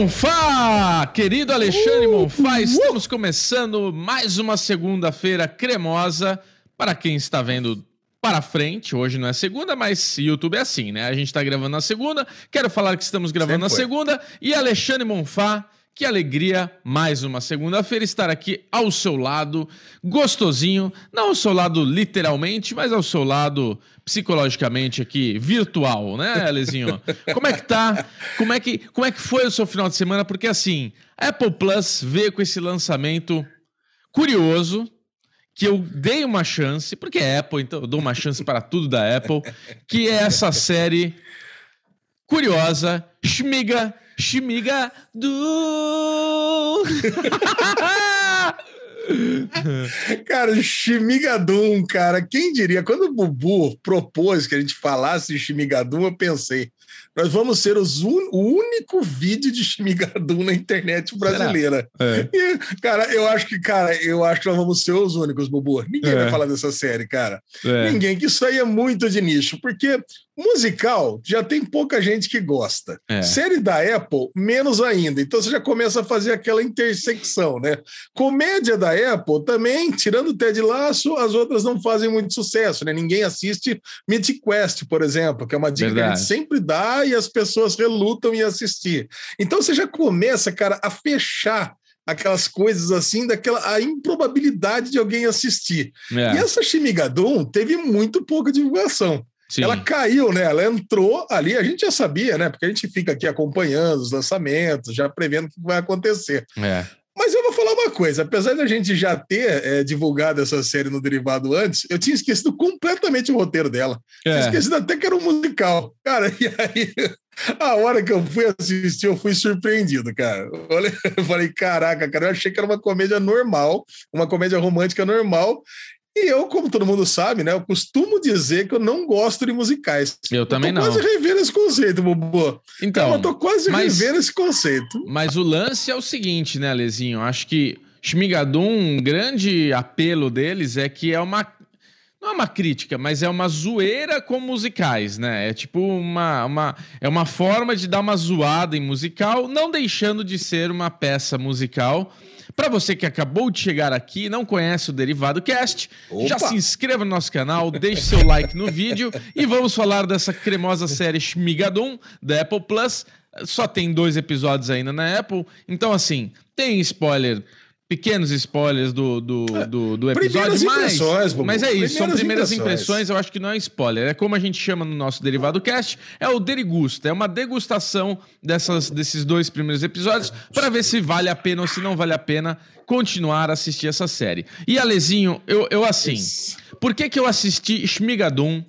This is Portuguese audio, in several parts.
Monfá! Querido Alexandre uh, Monfá, estamos começando mais uma segunda-feira cremosa. Para quem está vendo para frente, hoje não é segunda, mas YouTube é assim, né? A gente está gravando na segunda, quero falar que estamos gravando Sempre na foi. segunda. E Alexandre Monfá, que alegria, mais uma segunda-feira, estar aqui ao seu lado, gostosinho, não ao seu lado literalmente, mas ao seu lado psicologicamente aqui, virtual, né, Alezinho? Como é que tá? Como é que, como é que foi o seu final de semana? Porque assim, a Apple Plus veio com esse lançamento curioso, que eu dei uma chance, porque é Apple, então eu dou uma chance para tudo da Apple, que é essa série curiosa, Schmiga Shmiga do. cara, Shmigadum, cara, quem diria? Quando o Bubu propôs que a gente falasse de Shmigadum, eu pensei, nós vamos ser os un... o único vídeo de Shmigadum na internet brasileira. É. E, cara, eu acho que, cara, eu acho que nós vamos ser os únicos, Bubu. Ninguém é. vai falar dessa série, cara. É. Ninguém, que isso aí é muito de nicho, porque Musical já tem pouca gente que gosta. É. Série da Apple, menos ainda. Então você já começa a fazer aquela intersecção, né? Comédia da Apple também, tirando o Ted Laço, as outras não fazem muito sucesso, né? Ninguém assiste Mythic Quest, por exemplo, que é uma dica Verdade. que a gente sempre dá e as pessoas relutam em assistir. Então você já começa, cara, a fechar aquelas coisas assim, daquela a improbabilidade de alguém assistir. É. E essa Shimigadum teve muito pouca divulgação. Sim. Ela caiu, né? Ela entrou ali, a gente já sabia, né? Porque a gente fica aqui acompanhando os lançamentos, já prevendo o que vai acontecer. É. Mas eu vou falar uma coisa: apesar da gente já ter é, divulgado essa série no Derivado antes, eu tinha esquecido completamente o roteiro dela. É. Tinha esquecido até que era um musical. Cara, e aí, a hora que eu fui assistir, eu fui surpreendido, cara. Eu falei, caraca, cara, eu achei que era uma comédia normal, uma comédia romântica normal, e eu, como todo mundo sabe, né, eu costumo dizer que eu não gosto de musicais. Eu também eu tô não. quase revendo esse conceito, Bobo. Então, eu tô quase mas, revendo esse conceito. Mas o lance é o seguinte, né, Alezinho? Acho que Shmigadum, um grande apelo deles é que é uma não é uma crítica, mas é uma zoeira com musicais, né? É tipo uma, uma, é uma forma de dar uma zoada em musical, não deixando de ser uma peça musical. Para você que acabou de chegar aqui e não conhece o Derivado Cast, Opa. já se inscreva no nosso canal, deixe seu like no vídeo e vamos falar dessa cremosa série Shmigadum da Apple Plus. Só tem dois episódios ainda na Apple, então assim, tem spoiler pequenos spoilers do, do, é, do, do episódio, mas, mas é isso, primeiras são primeiras impressões. impressões. eu acho que não é spoiler, é como a gente chama no nosso Derivado Cast, é o derigusta, é uma degustação dessas, desses dois primeiros episódios para ver se vale a pena ou se não vale a pena continuar a assistir essa série. E Alezinho, eu, eu assim, isso. por que que eu assisti Shmigadum?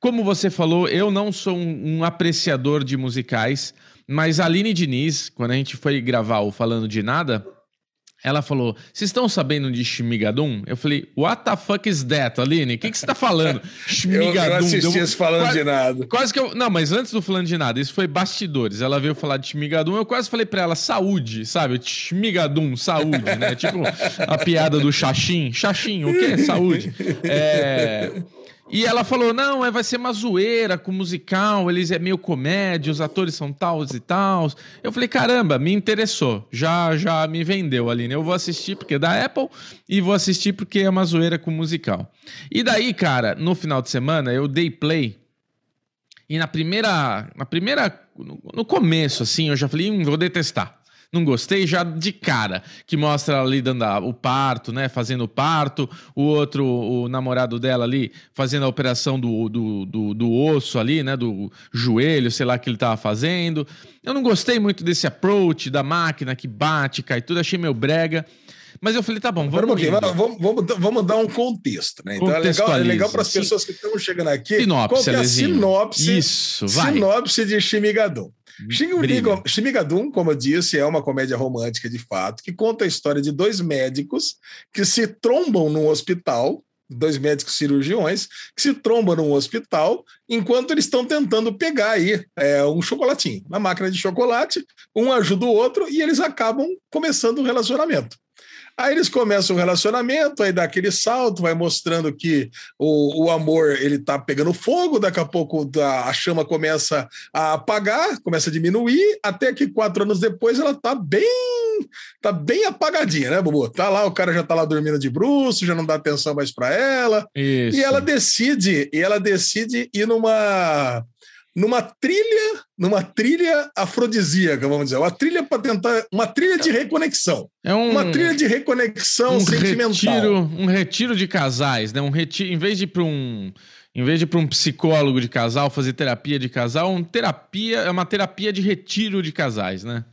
Como você falou, eu não sou um, um apreciador de musicais, mas a Aline Diniz, quando a gente foi gravar o Falando de Nada ela falou: Vocês estão sabendo de Shmigadum? Eu falei: What the fuck is that, Aline? O que, que você tá falando? Shmigadum. Eu não assisti Deu... falando quase, de nada. Quase que eu. Não, mas antes do falando de nada, isso foi bastidores. Ela veio falar de Shmigadum, eu quase falei pra ela: saúde, sabe? Shmigadum, saúde, né? tipo a piada do Xaxim. Xaxim, o quê? Saúde. É. E ela falou: não, é, vai ser uma zoeira com musical, eles é meio comédia, os atores são tals e tals. Eu falei: caramba, me interessou. Já já me vendeu ali, né? Eu vou assistir porque é da Apple e vou assistir porque é uma zoeira com musical. E daí, cara, no final de semana eu dei play. E na primeira. Na primeira. No, no começo, assim, eu já falei: hum, vou detestar não gostei já de cara, que mostra ali dando o parto, né, fazendo o parto, o outro, o namorado dela ali, fazendo a operação do, do, do, do osso ali, né, do joelho, sei lá, que ele tava fazendo. Eu não gostei muito desse approach da máquina que bate, cai tudo, achei meio brega. Mas eu falei, tá bom, vamos. Um vamos, vamos, vamos, dar um contexto, né? Então é legal, é legal para as pessoas que estão chegando aqui. Sinopse, qual é a sinopse? Isso, vai. Sinopse de Shimigadon. Shimigadum, como eu disse, é uma comédia romântica de fato, que conta a história de dois médicos que se trombam num hospital, dois médicos cirurgiões, que se trombam num hospital enquanto eles estão tentando pegar aí é, um chocolatinho, uma máquina de chocolate, um ajuda o outro e eles acabam começando um relacionamento. Aí eles começam um relacionamento, aí dá aquele salto, vai mostrando que o, o amor ele tá pegando fogo, daqui a pouco a, a chama começa a apagar, começa a diminuir, até que quatro anos depois ela tá bem tá bem apagadinha, né, Bubu? Tá lá, o cara já tá lá dormindo de bruxo, já não dá atenção mais para ela. Isso. E ela decide, e ela decide ir numa numa trilha, numa trilha afrodisíaca, vamos dizer, uma trilha para tentar, uma trilha de reconexão. É um, uma trilha de reconexão um sentimental. Retiro, um retiro de casais, né? Um retiro, em vez de ir para um em vez de para um psicólogo de casal fazer terapia de casal, um terapia é uma terapia de retiro de casais, né?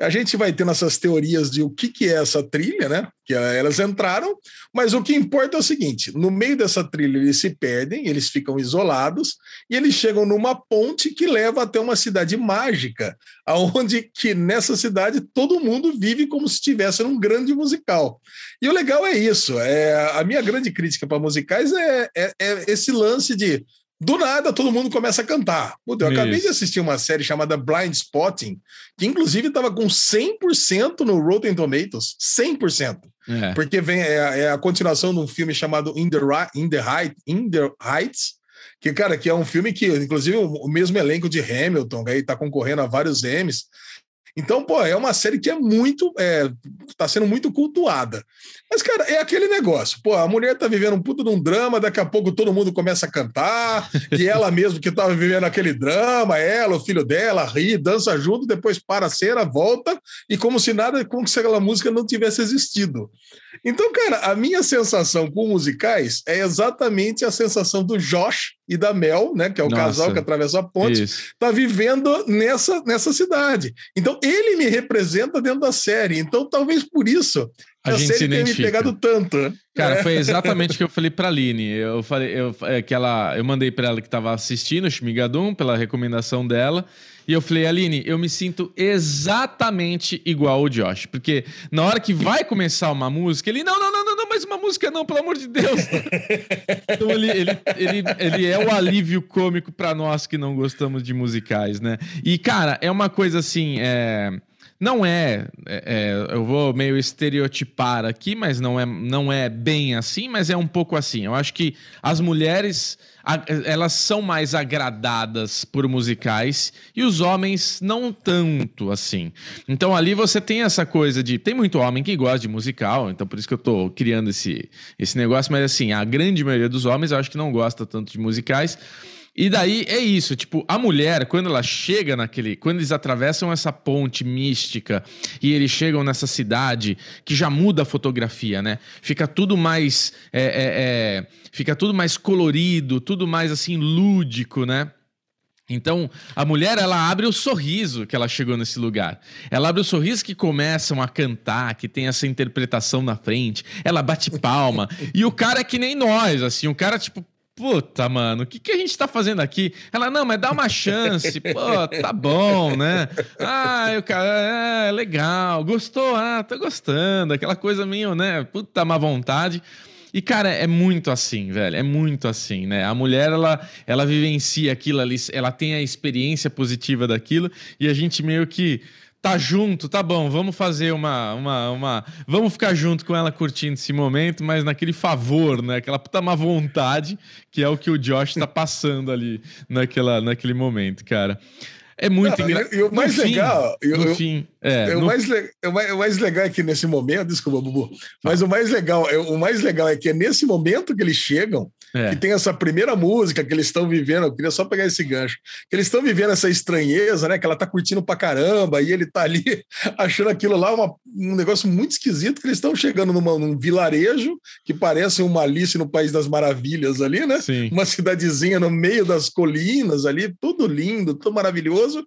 A gente vai tendo essas teorias de o que, que é essa trilha, né? Que elas entraram, mas o que importa é o seguinte: no meio dessa trilha eles se perdem, eles ficam isolados e eles chegam numa ponte que leva até uma cidade mágica, aonde que nessa cidade todo mundo vive como se estivesse num grande musical. E o legal é isso. É a minha grande crítica para musicais é, é, é esse lance de do nada, todo mundo começa a cantar. Puta, eu Isso. acabei de assistir uma série chamada Blind Spotting, que inclusive estava com 100% no Rotten Tomatoes. 100%. É. Porque vem, é, é, a continuação de um filme chamado In the, In the, Height, In the Heights, que, cara, que é um filme que, inclusive, o, mesmo elenco de Hamilton aí tá concorrendo a vários Emmys. Então, pô, é uma série que é muito. É, tá sendo muito cultuada. Mas, cara, é aquele negócio. Pô, a mulher tá vivendo um puto de um drama, daqui a pouco todo mundo começa a cantar, e ela mesmo que tava vivendo aquele drama, ela, o filho dela, ri, dança junto, depois para a cena, volta, e como se nada, como se aquela música não tivesse existido. Então, cara, a minha sensação com musicais é exatamente a sensação do Josh e da Mel, né, que é o Nossa, casal que atravessa a ponte, isso. tá vivendo nessa, nessa cidade. Então, ele me representa dentro da série. Então, talvez por isso a, a gente série se identifica. me pegado tanto. Cara, é. foi exatamente o que eu falei pra Aline. Eu falei eu, é, que ela, eu mandei para ela que tava assistindo o Shmigadum, pela recomendação dela. E eu falei, Aline, eu me sinto exatamente igual o Josh. Porque na hora que vai começar uma música, ele, não, não, não, não, não mais uma música não, pelo amor de Deus. então ele, ele, ele, ele é o alívio cômico para nós que não gostamos de musicais, né? E, cara, é uma coisa assim, é... Não é, é, é, eu vou meio estereotipar aqui, mas não é, não é bem assim, mas é um pouco assim. Eu acho que as mulheres elas são mais agradadas por musicais e os homens não tanto assim. Então ali você tem essa coisa de tem muito homem que gosta de musical, então por isso que eu tô criando esse esse negócio, mas assim, a grande maioria dos homens eu acho que não gosta tanto de musicais. E daí é isso, tipo, a mulher, quando ela chega naquele. Quando eles atravessam essa ponte mística e eles chegam nessa cidade, que já muda a fotografia, né? Fica tudo mais. É, é, é, fica tudo mais colorido, tudo mais assim, lúdico, né? Então, a mulher, ela abre o sorriso que ela chegou nesse lugar. Ela abre o sorriso que começam a cantar, que tem essa interpretação na frente. Ela bate palma. e o cara é que nem nós, assim. O cara, tipo, Puta, mano, o que, que a gente tá fazendo aqui? Ela, não, mas dá uma chance. Pô, tá bom, né? Ah, o cara, é, é legal. Gostou? Ah, tô gostando. Aquela coisa meio, né? Puta má vontade. E, cara, é muito assim, velho. É muito assim, né? A mulher, ela, ela vivencia aquilo ali, ela tem a experiência positiva daquilo, e a gente meio que tá junto, tá bom, vamos fazer uma, uma, uma. Vamos ficar junto com ela curtindo esse momento, mas naquele favor, né? Aquela puta má vontade, que é o que o Josh tá passando ali naquela, naquele momento, cara. É muito engraçado. E o mais legal. É, o, mais o, mais, legal é que nesse momento, desculpa, Bubu, mas o mais legal, é, o mais legal é que é nesse momento que eles chegam, é. que tem essa primeira música que eles estão vivendo. Eu queria só pegar esse gancho. Que eles estão vivendo essa estranheza, né? Que ela tá curtindo pra caramba, e ele tá ali achando aquilo lá uma, um negócio muito esquisito, que eles estão chegando numa, num vilarejo que parece uma Alice no País das Maravilhas ali, né? Sim. Uma cidadezinha no meio das colinas ali, tudo lindo, tudo maravilhoso.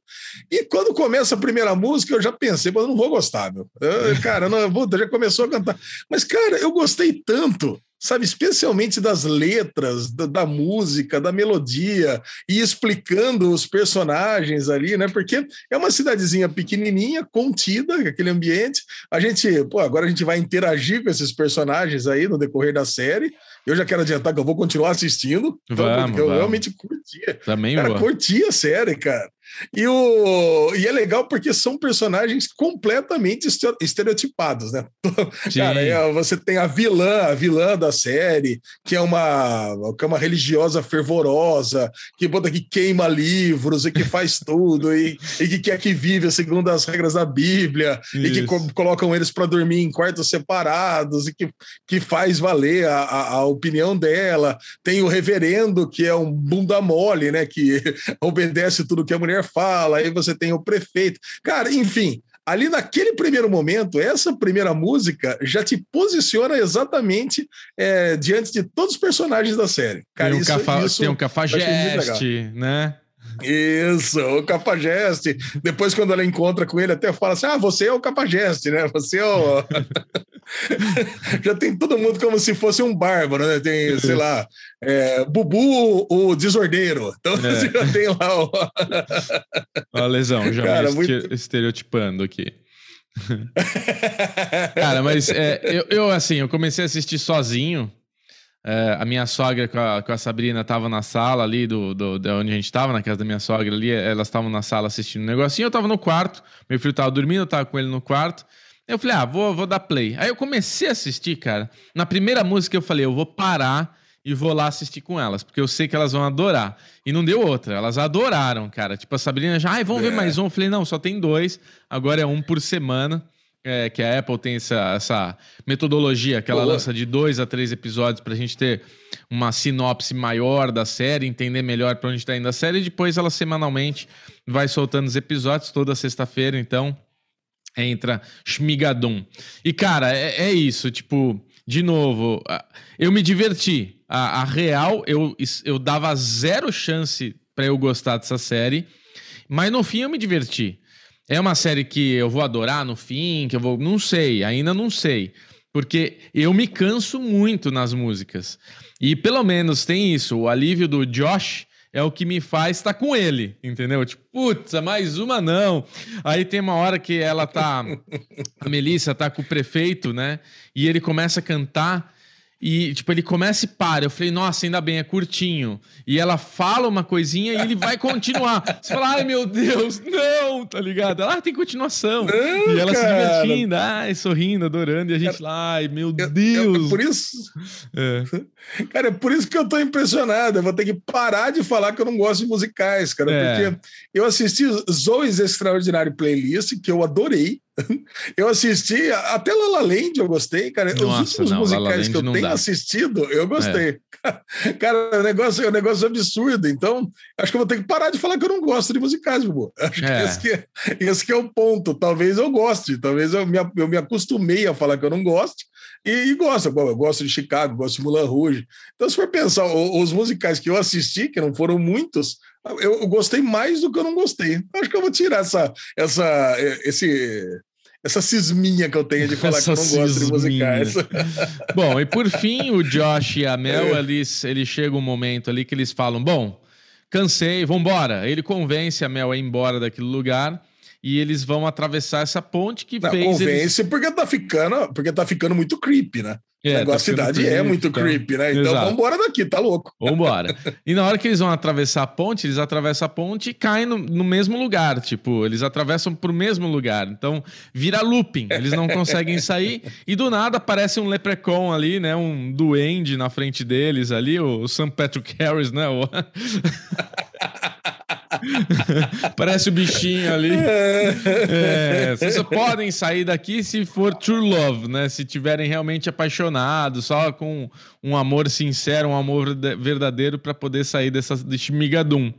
E quando começa a primeira música, eu já pensei, mas eu não vou gostar, meu. Eu, cara, não, puta, já começou a cantar. Mas, cara, eu gostei tanto sabe, especialmente das letras, da, da, música, da melodia, e explicando os personagens ali, né? Porque é uma cidadezinha pequenininha, contida, aquele ambiente. A gente, pô, agora a gente vai interagir com esses personagens aí no decorrer da série. Eu já quero adiantar que eu vou continuar assistindo, então, vamos, porque eu vamos. realmente curtia. Também cara, vou. curti a série, cara. E, o, e é legal porque são personagens completamente estereotipados, né? Sim. Cara, é, você tem a vilã, a vilã da série, que é uma, que é uma religiosa fervorosa, que bota que queima livros e que faz tudo, e, e que quer que vive segundo as regras da Bíblia, Isso. e que co colocam eles para dormir em quartos separados, e que, que faz valer a, a, a opinião dela. Tem o reverendo, que é um bunda mole, né? Que obedece tudo que a mulher fala, aí você tem o prefeito. Cara, enfim, ali naquele primeiro momento, essa primeira música já te posiciona exatamente é, diante de todos os personagens da série. Cara, tem, um isso, cafa isso tem um cafajeste, né? Isso, o Capageste. Depois, quando ela encontra com ele, até fala assim: Ah, você é o Capageste, né? Você é o. já tem todo mundo como se fosse um bárbaro, né? Tem, sei lá, é, Bubu, o desordeiro. Então é. você já tem lá o. Ó, lesão, já Cara, muito... estereotipando aqui. Cara, mas é, eu, eu, assim, eu comecei a assistir sozinho. É, a minha sogra com a, com a Sabrina estavam na sala ali do, do, de onde a gente estava, na casa da minha sogra ali. Elas estavam na sala assistindo um negocinho. Eu estava no quarto, meu filho estava dormindo, eu estava com ele no quarto. Eu falei, ah, vou, vou dar play. Aí eu comecei a assistir, cara. Na primeira música eu falei, eu vou parar e vou lá assistir com elas, porque eu sei que elas vão adorar. E não deu outra, elas adoraram, cara. Tipo, a Sabrina já, ai, vamos é. ver mais um. Eu falei, não, só tem dois, agora é um por semana. É, que a Apple tem essa, essa metodologia que ela lança de dois a três episódios para a gente ter uma sinopse maior da série, entender melhor para onde está indo a série, e depois ela semanalmente vai soltando os episódios toda sexta-feira, então entra Shmigadum. E, cara, é, é, isso. Tipo, de novo, eu me diverti. A, a, real, eu, eu dava zero chance para eu gostar dessa série, mas no fim eu me diverti. É uma série que eu vou adorar no fim, que eu vou. Não sei, ainda não sei. Porque eu me canso muito nas músicas. E pelo menos tem isso, o alívio do Josh é o que me faz estar tá com ele, entendeu? Tipo, putz, mais uma não. Aí tem uma hora que ela tá. A Melissa tá com o prefeito, né? E ele começa a cantar. E, tipo, ele começa e para. Eu falei, nossa, ainda bem, é curtinho. E ela fala uma coisinha e ele vai continuar. Você fala, ai meu Deus, não, tá ligado? Ela ah, tem continuação. Não, e ela cara. se divertindo, ai, sorrindo, adorando. E a gente cara, lá, ai meu eu, Deus. Eu, por isso. É. Cara, é por isso que eu tô impressionado. Eu vou ter que parar de falar que eu não gosto de musicais, cara. É. Porque eu assisti Zoe's Extraordinário Playlist, que eu adorei. Eu assisti, até Lala Land eu gostei, cara. Nossa, Os últimos não, musicais que eu tenho dá. assistido, eu gostei. É. Cara, o negócio é um negócio absurdo. Então, acho que eu vou ter que parar de falar que eu não gosto de musicais, Bubu. Acho é. que, esse que é, esse que é o ponto. Talvez eu goste, talvez eu me, eu me acostumei a falar que eu não gosto e, e gosto. Eu gosto de Chicago, gosto de Mulan Rouge. Então, se for pensar, os musicais que eu assisti, que não foram muitos, eu, eu gostei mais do que eu não gostei. Acho que eu vou tirar essa, essa, esse essa cisminha que eu tenho de falar essa que eu não gosto de musicais. bom, e por fim, o Josh e a Mel, é. eles, eles chegam um momento ali que eles falam: bom, cansei, vambora. Ele convence a Mel a ir embora daquele lugar e eles vão atravessar essa ponte que não, fez. Convence eles... porque tá ficando, porque tá ficando muito creepy, né? É, tá a cidade é muito tá. creepy, né? Então Exato. vamos embora daqui, tá louco. Vambora. E na hora que eles vão atravessar a ponte, eles atravessam a ponte e caem no, no mesmo lugar. Tipo, eles atravessam pro mesmo lugar. Então vira looping. Eles não conseguem sair. E do nada aparece um leprechaun ali, né? Um duende na frente deles ali, o St. Patrick Harris, né? O... Parece o bichinho ali. É, vocês só podem sair daqui se for true love, né? Se tiverem realmente apaixonados, só com um amor sincero, um amor verdadeiro para poder sair dessa, desse migadum.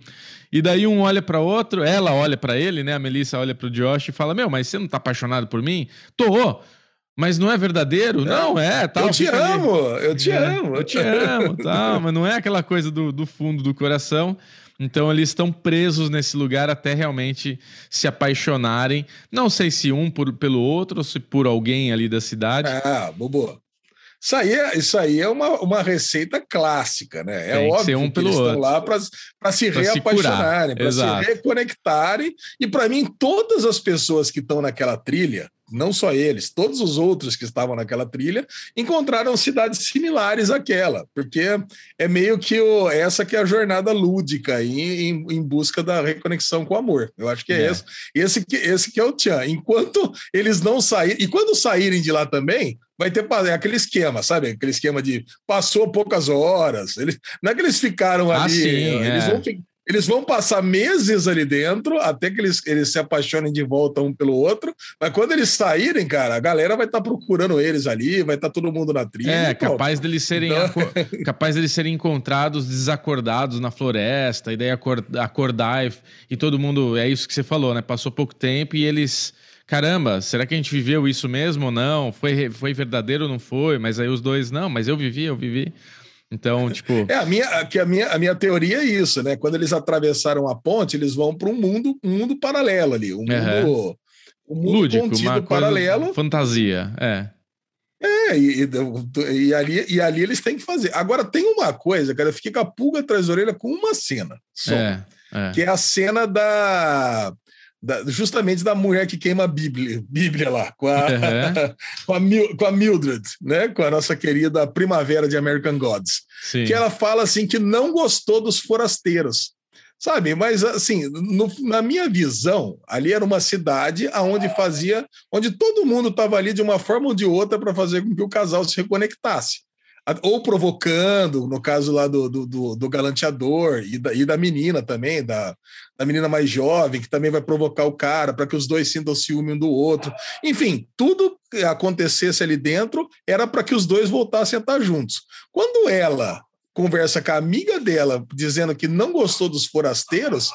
E daí um olha para outro, ela olha para ele, né? A Melissa olha para o Josh e fala: Meu, mas você não tá apaixonado por mim? Tô. Mas não é verdadeiro? Não, não é. Tal, eu te amo, ali. eu te é, amo. Eu te amo, tal, mas não é aquela coisa do, do fundo do coração. Então eles estão presos nesse lugar até realmente se apaixonarem. Não sei se um por, pelo outro ou se por alguém ali da cidade. Ah, bobo. Isso aí é, isso aí é uma, uma receita clássica, né? É óbvio que, um que eles outro. estão lá para se pra reapaixonarem, para se reconectarem. E para mim, todas as pessoas que estão naquela trilha, não só eles, todos os outros que estavam naquela trilha encontraram cidades similares àquela, porque é meio que o, essa que é a jornada lúdica em, em, em busca da reconexão com o amor. Eu acho que é, é. esse, esse que, esse que é o Tchan. Enquanto eles não saírem, e quando saírem de lá também, vai ter é aquele esquema, sabe? Aquele esquema de passou poucas horas. Eles, não é que eles ficaram ah, ali, sim, eles, é. vão, eles vão passar meses ali dentro até que eles, eles se apaixonem de volta um pelo outro. Mas quando eles saírem, cara, a galera vai estar tá procurando eles ali, vai estar tá todo mundo na trilha. É, capaz deles serem então... capaz deles serem encontrados desacordados na floresta, e daí acordar e, e todo mundo. É isso que você falou, né? Passou pouco tempo e eles caramba, será que a gente viveu isso mesmo ou não? Foi, foi verdadeiro ou não foi? Mas aí os dois, não, mas eu vivi, eu vivi. Então, tipo. É, a minha, que a minha, a minha teoria é isso, né? Quando eles atravessaram a ponte, eles vão para um mundo, um mundo paralelo ali. Um mundo. Um mundo Lúdico, contido paralelo. Fantasia, é. É, e, e, e, ali, e ali eles têm que fazer. Agora, tem uma coisa, cara, fica com a pulga atrás da orelha com uma cena só. É, é. Que é a cena da da, justamente da mulher que queima a Bíblia, Bíblia lá, com a, uhum. com, a com a Mildred, né? com a nossa querida Primavera de American Gods. Sim. Que ela fala assim que não gostou dos forasteiros. Sabe, mas assim, no, na minha visão, ali era uma cidade onde fazia, onde todo mundo estava ali de uma forma ou de outra para fazer com que o casal se reconectasse ou provocando, no caso lá do, do, do galanteador e da, e da menina também, da, da menina mais jovem, que também vai provocar o cara para que os dois sintam ciúme um do outro. Enfim, tudo que acontecesse ali dentro era para que os dois voltassem a estar juntos. Quando ela conversa com a amiga dela, dizendo que não gostou dos forasteiros,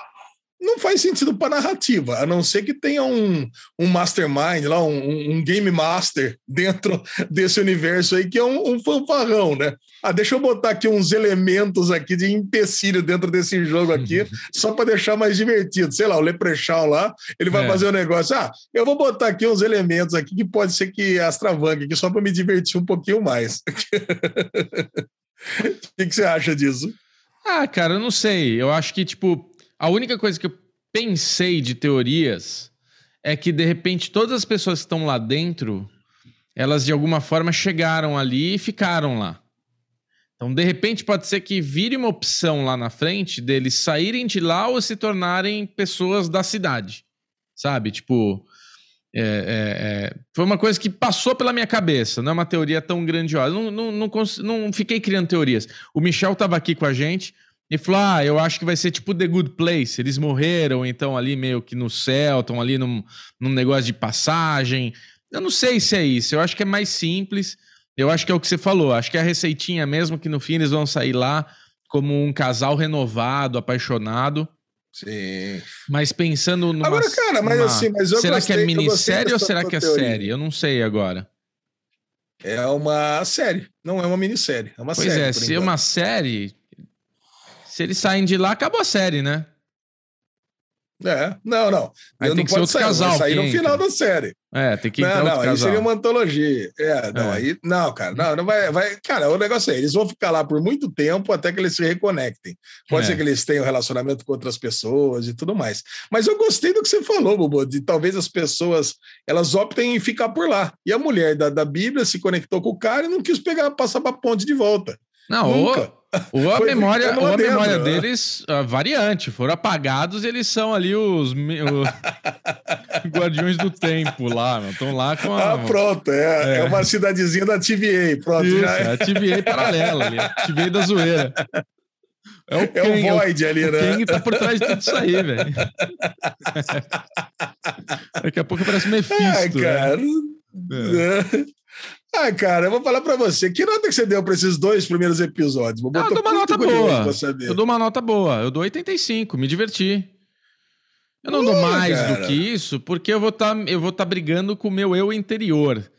não faz sentido para narrativa, a não ser que tenha um, um mastermind lá, um, um, game master dentro desse universo aí, que é um, um fanfarrão, né? Ah, deixa eu botar aqui uns elementos aqui de empecilho dentro desse jogo aqui, só para deixar mais divertido. Sei lá, o Leprechaun lá, ele vai é. fazer um negócio. Ah, eu vou botar aqui uns elementos aqui que pode ser que astravanque aqui, só para me divertir um pouquinho mais. O que, que você acha disso? Ah, cara, eu não sei. Eu acho que, tipo, a única coisa que eu pensei de teorias é que, de repente, todas as pessoas que estão lá dentro, elas de alguma forma chegaram ali e ficaram lá. Então, de repente, pode ser que vire uma opção lá na frente deles saírem de lá ou se tornarem pessoas da cidade. Sabe? Tipo. É, é, é, foi uma coisa que passou pela minha cabeça, não é uma teoria tão grandiosa. Não, não, não, não fiquei criando teorias. O Michel estava aqui com a gente, e falou: Ah, eu acho que vai ser tipo The Good Place. Eles morreram, então, ali meio que no céu, estão ali num, num negócio de passagem. Eu não sei se é isso. Eu acho que é mais simples. Eu acho que é o que você falou. Acho que é a receitinha mesmo, que no fim eles vão sair lá como um casal renovado, apaixonado. Sim. Mas pensando numa. Agora, cara, mas assim, mas eu Será gostei, que é minissérie ou será que é teoria. série? Eu não sei agora. É uma série, não é uma minissérie. É uma pois série. Pois é, se é uma série, se eles saem de lá, acabou a série, né? É, não, não. Aí tem não que ser outro sair, casal. sair no final da série. É, tem que entrar não, não, outro aí seria uma antologia. É, não, é. aí. Não, cara, não, não vai, vai. Cara, o negócio é, eles vão ficar lá por muito tempo até que eles se reconectem. Pode é. ser que eles tenham relacionamento com outras pessoas e tudo mais. Mas eu gostei do que você falou, Bobo, de talvez as pessoas elas optem em ficar por lá. E a mulher da, da Bíblia se conectou com o cara e não quis pegar, passar para a ponte de volta. Não, Nunca. Ou a memória, ou a memória deles, a variante, foram apagados e eles são ali os, os guardiões do tempo lá, estão lá com a... Ah, pronto, é, é. é uma cidadezinha da TVA, pronto. Isso, já é. é a TVA paralela ali, a TVA da zoeira. É o, é o Void ali, né? Quem tá por trás de tudo isso aí, velho. Daqui a pouco parece Mephisto. Ah, cara. Né? É. Ah, cara, eu vou falar para você. Que nota que você deu para esses dois primeiros episódios? Vou botar eu dou uma nota boa. Eu dou uma nota boa. Eu dou 85, me diverti. Eu não dou mais cara. do que isso, porque eu vou estar tá, vou tá brigando com o meu eu interior.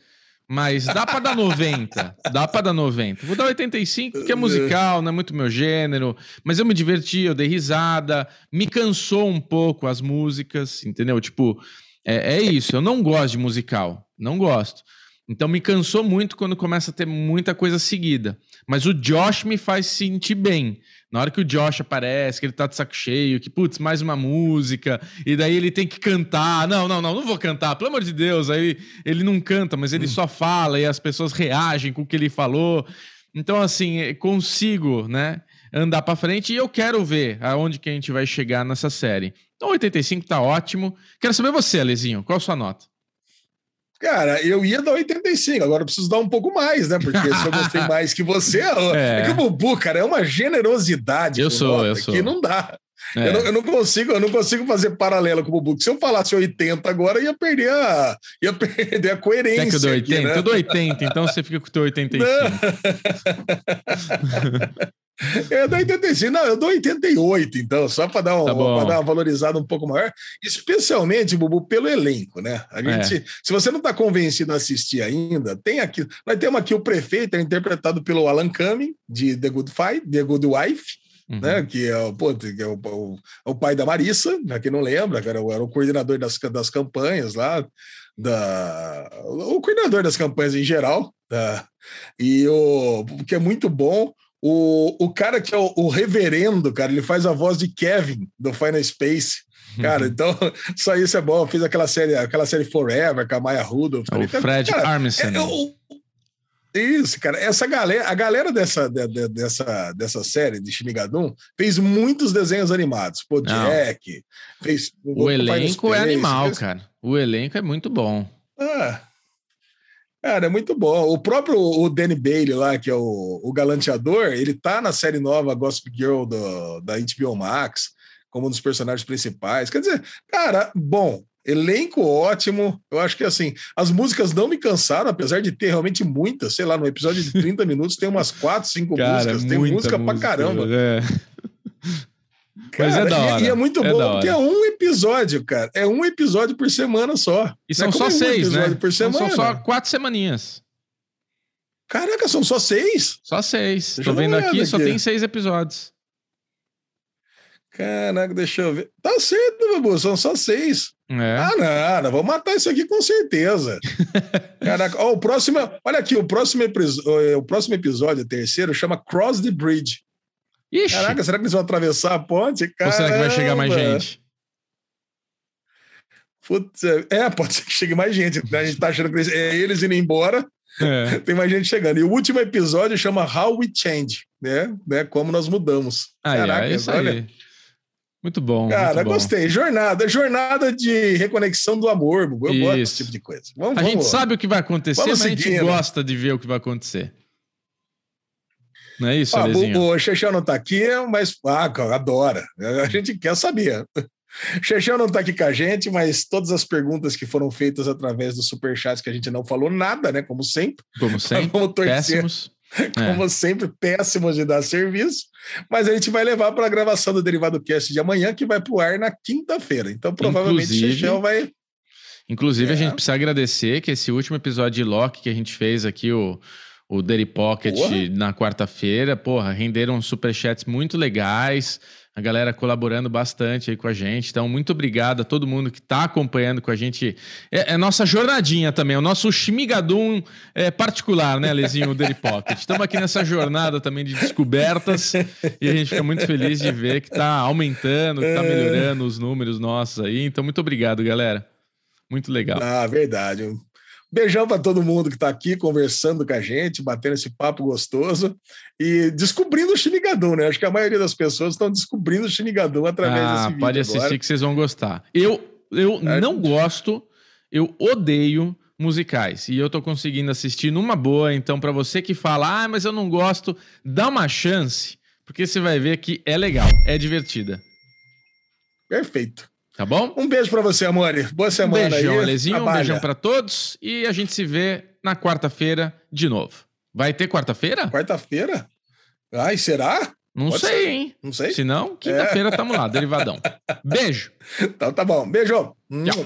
Mas dá para dar 90. dá para dar 90. Vou dar 85, porque é musical, não é muito meu gênero. Mas eu me diverti, eu dei risada. Me cansou um pouco as músicas, entendeu? Tipo, é, é isso. Eu não gosto de musical. Não gosto. Então me cansou muito quando começa a ter muita coisa seguida. Mas o Josh me faz sentir bem. Na hora que o Josh aparece, que ele tá de saco cheio, que, putz, mais uma música, e daí ele tem que cantar. Não, não, não, não vou cantar, pelo amor de Deus. Aí ele não canta, mas ele hum. só fala e as pessoas reagem com o que ele falou. Então, assim, consigo, né, andar para frente e eu quero ver aonde que a gente vai chegar nessa série. Então, 85 tá ótimo. Quero saber você, Alezinho, qual a sua nota? Cara, eu ia dar 85, agora eu preciso dar um pouco mais, né? Porque se eu gostei mais que você, é. é que o Bubu, cara, é uma generosidade. Eu sou, eu sou. Que não dá. É. Eu, não, eu, não, consigo, eu não consigo fazer paralelo com o Bubu. Se eu falasse 80 agora, ia perder a, ia perder a coerência. Quer que eu dou 80? Aqui, né? Eu dou 80, então você fica com o teu 85. Eu dou 85, não, eu dou 88, então, só para dar, um, tá dar uma valorizada um pouco maior, especialmente, Bubu, pelo elenco, né? A gente, é. se você não está convencido a assistir ainda, tem aqui, nós temos aqui o prefeito, é interpretado pelo Alan Cumming, de The Good Fight, The Good Wife, uhum. né? Que é, o, pô, que é o, o, é o, pai da Marissa, né? quem não lembra, era, era o coordenador das, das campanhas lá, da, o coordenador das campanhas em geral, tá? e o que é muito bom o, o cara que é o, o, reverendo, cara, ele faz a voz de Kevin do Final Space. Cara, uhum. então só isso é bom. Eu fiz aquela série, aquela série Forever com a Maya Rudolph. O então, Fred cara, Armisen. É, isso, cara. Essa galera, a galera dessa, de, de, dessa, dessa série de Shinigadum fez muitos desenhos animados. Pô, Jack, fez. O, elenco é animal, fez... cara. O elenco é muito bom. Ah, Cara, é muito bom. O próprio o Danny Bailey lá, que é o, o galanteador, ele tá na série nova Gossip Girl do, da HBO Max, como um dos personagens principais. Quer dizer, cara, bom, elenco ótimo. Eu acho que assim, as músicas não me cansaram, apesar de ter realmente muitas. Sei lá, no episódio de 30 minutos tem umas 4, 5 cara, músicas. Tem música, música pra caramba. É. Cara, Mas é da hora. E, e é muito é bom, porque é um episódio, cara. É um episódio por semana só. E são é só seis, um né? Por semana. São só quatro semaninhas. Caraca, são só seis? Só seis. Tô vendo aqui, aqui, só tem seis episódios. Caraca, deixa eu ver. Tá certo, Babu, são só seis. É. Ah, não, não, vamos matar isso aqui com certeza. Caraca, ó, o próximo, olha aqui, o próximo, o próximo episódio, o terceiro, chama Cross the Bridge. Ixi. Caraca, será que eles vão atravessar a ponte? Caramba. Ou será que vai chegar mais gente? Putz, é, pode ser que chegue mais gente. A gente tá achando que é eles indo embora, é. tem mais gente chegando. E o último episódio chama How We Change, né? né? Como nós mudamos. Ah, Caraca, é isso olha. Aí. Muito bom. Cara, muito gostei. Jornada, jornada de reconexão do amor. Eu isso. gosto desse tipo de coisa. Vamos, a vamos. gente sabe o que vai acontecer, vamos mas seguindo. a gente gosta de ver o que vai acontecer. Não é isso, ah, o, o Chechão não está aqui, mas ah, adora. A gente quer saber. Chechão não está aqui com a gente, mas todas as perguntas que foram feitas através do Superchat que a gente não falou nada, né? Como sempre. Como sempre. Vamos torcer. Péssimos. Como é. sempre, péssimos de dar serviço. Mas a gente vai levar para a gravação do Derivado Cast de amanhã, que vai para o ar na quinta-feira. Então, provavelmente, o Chechão vai. Inclusive, é. a gente precisa agradecer que esse último episódio de Loki que a gente fez aqui, o o Daily Pocket porra. na quarta-feira. Porra, renderam superchats muito legais. A galera colaborando bastante aí com a gente. Então, muito obrigado a todo mundo que está acompanhando com a gente. É, é nossa jornadinha também, é o nosso Shimigadum é, particular, né, Lezinho, o Daily Pocket. Estamos aqui nessa jornada também de descobertas e a gente fica muito feliz de ver que está aumentando, que está melhorando os números nossos aí. Então, muito obrigado, galera. Muito legal. Ah, verdade. Beijão para todo mundo que está aqui conversando com a gente, batendo esse papo gostoso e descobrindo o Shinigadum, né? Acho que a maioria das pessoas estão descobrindo o Shinigadum através ah, desse vídeo. Pode assistir agora. que vocês vão gostar. Eu, eu é. não gosto, eu odeio musicais e eu tô conseguindo assistir numa boa. Então, para você que fala, ah, mas eu não gosto, dá uma chance, porque você vai ver que é legal, é divertida. Perfeito. Tá bom? Um beijo para você, amore. Boa semana um beijão, aí. Alezinho. Um beijão para todos. E a gente se vê na quarta-feira de novo. Vai ter quarta-feira? Quarta-feira? Ai, será? Não Pode sei, ser. hein? Não sei. Se não, quinta-feira é. tamo lá, derivadão. Beijo. Então tá bom. Beijo. Tchau.